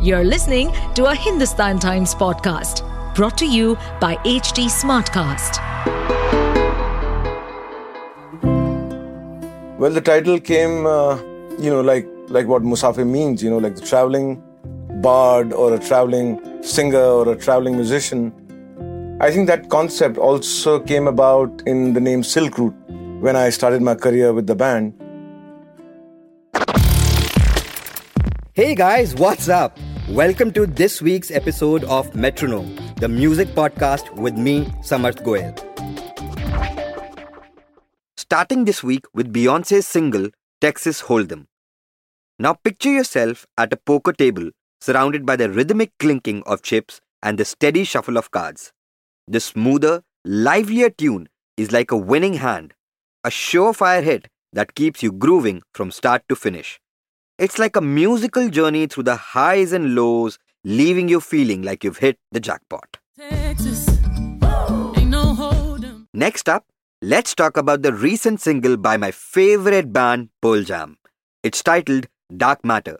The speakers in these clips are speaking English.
You're listening to a Hindustan Times podcast brought to you by HT Smartcast. Well, the title came, uh, you know, like like what Musafir means, you know, like the traveling bard or a traveling singer or a traveling musician. I think that concept also came about in the name Silk Route when I started my career with the band. Hey guys, what's up? Welcome to this week's episode of Metronome, the music podcast with me, Samarth Goel. Starting this week with Beyonce's single, Texas Hold'em. Now picture yourself at a poker table surrounded by the rhythmic clinking of chips and the steady shuffle of cards. The smoother, livelier tune is like a winning hand, a surefire hit that keeps you grooving from start to finish. It's like a musical journey through the highs and lows, leaving you feeling like you've hit the jackpot. No Next up, let's talk about the recent single by my favorite band, Pearl Jam. It's titled Dark Matter.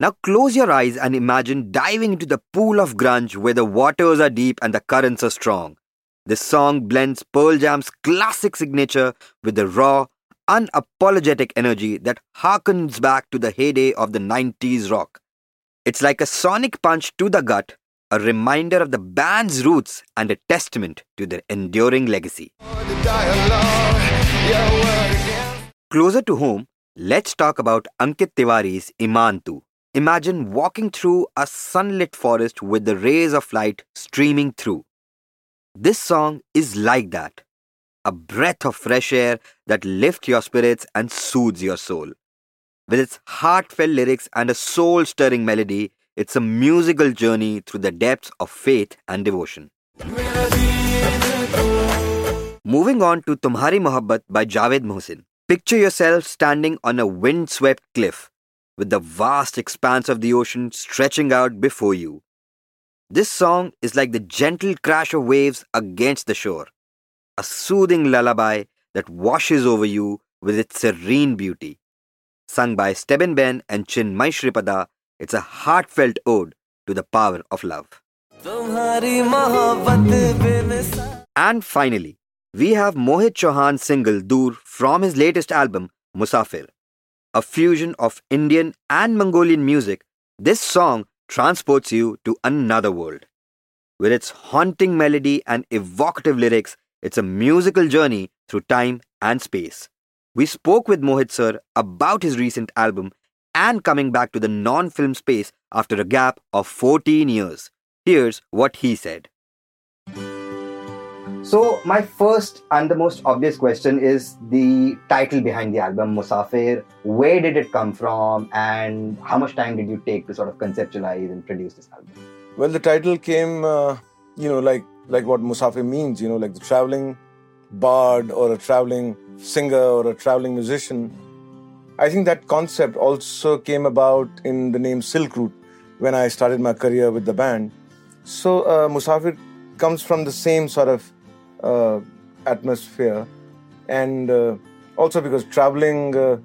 Now close your eyes and imagine diving into the pool of grunge where the waters are deep and the currents are strong. This song blends Pearl Jam's classic signature with the raw, unapologetic energy that harkens back to the heyday of the 90s rock. It's like a sonic punch to the gut, a reminder of the band's roots and a testament to their enduring legacy. Closer to home, let's talk about Ankit Tiwari's Iman Tu. Imagine walking through a sunlit forest with the rays of light streaming through. This song is like that a breath of fresh air that lifts your spirits and soothes your soul. With its heartfelt lyrics and a soul stirring melody, it's a musical journey through the depths of faith and devotion. Moving on to Tumhari Mohabbat by Javed Mohsin. Picture yourself standing on a wind-swept cliff with the vast expanse of the ocean stretching out before you. This song is like the gentle crash of waves against the shore, a soothing lullaby that washes over you with its serene beauty. Sung by Stebin Ben and Chinmay Shripada, it's a heartfelt ode to the power of love. And finally, we have Mohit Chauhan's single Durr from his latest album Musafir. A fusion of Indian and Mongolian music, this song transports you to another world. With its haunting melody and evocative lyrics, it's a musical journey through time and space. We spoke with Mohit sir about his recent album and coming back to the non film space after a gap of 14 years. Here's what he said. So, my first and the most obvious question is the title behind the album, Musafir. Where did it come from, and how much time did you take to sort of conceptualize and produce this album? Well, the title came, uh, you know, like like what Musafir means, you know, like the traveling bard or a traveling singer or a traveling musician. I think that concept also came about in the name Silk Route when I started my career with the band. So, uh, Musafir comes from the same sort of uh, atmosphere, and uh, also because traveling uh,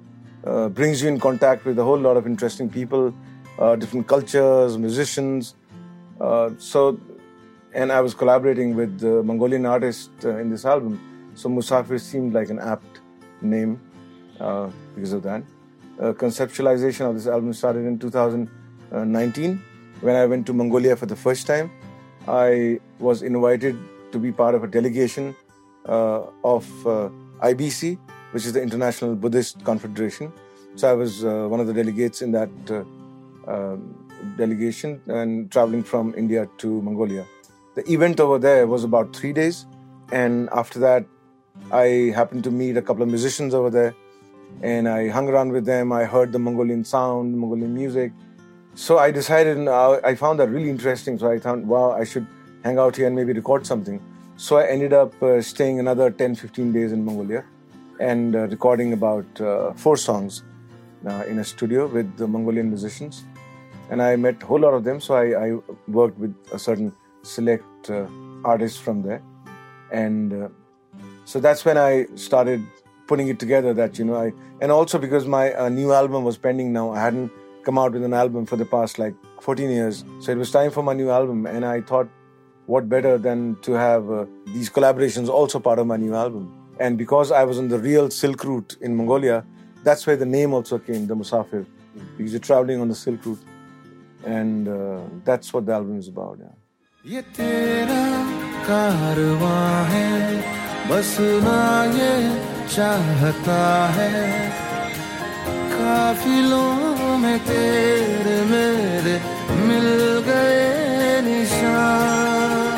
uh, brings you in contact with a whole lot of interesting people, uh, different cultures, musicians. so, and I was collaborating with the Mongolian artists in this album, so Musafir seemed like an apt name because of that. conceptualization of this album started in 2019 when I went to Mongolia for the first time. I was invited to be part of a delegation uh, of uh, IBC, which is the International Buddhist Confederation. So I was uh, one of the delegates in that uh, um, delegation and traveling from India to Mongolia. The event over there was about three days, and after that, I happened to meet a couple of musicians over there, and I hung around with them. I heard the Mongolian sound, Mongolian music. So I decided, and I found that really interesting. So I thought, wow, I should hang out here and maybe record something. So I ended up uh, staying another 10 15 days in Mongolia and uh, recording about uh, four songs uh, in a studio with the Mongolian musicians. And I met a whole lot of them, so I, I worked with a certain select uh, artists from there. And uh, so that's when I started putting it together that, you know, I, and also because my new album was pending now, I hadn't come out with an album for the past like 14 years. So it was time for my new album, and I thought, what better than to have uh, these collaborations also part of my new album? And because I was on the real Silk Route in Mongolia, that's where the name also came, the Musafir, because you're traveling on the Silk Route, and uh, that's what the album is about. Yeah. ये तेरा कारवा है, बस ना ये चाहता है। काफिलों में तेरे मेरे मिल गए निशान।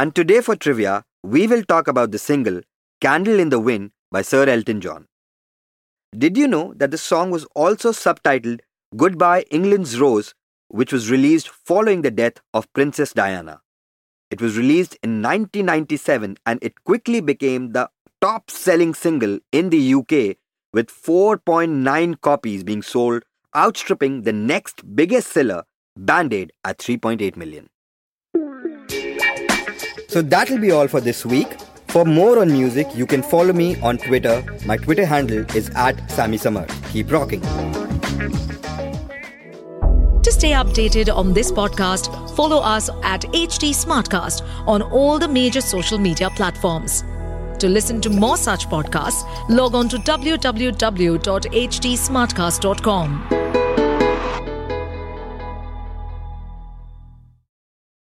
And today for trivia, we will talk about the single Candle in the Wind by Sir Elton John. Did you know that the song was also subtitled Goodbye England's Rose, which was released following the death of Princess Diana? It was released in 1997 and it quickly became the top selling single in the UK with 4.9 copies being sold, outstripping the next biggest seller, Band Aid, at 3.8 million. So that'll be all for this week. For more on music, you can follow me on Twitter. My Twitter handle is at Sammy Samar. Keep rocking. To stay updated on this podcast, follow us at HT Smartcast on all the major social media platforms. To listen to more such podcasts, log on to www.htsmartcast.com.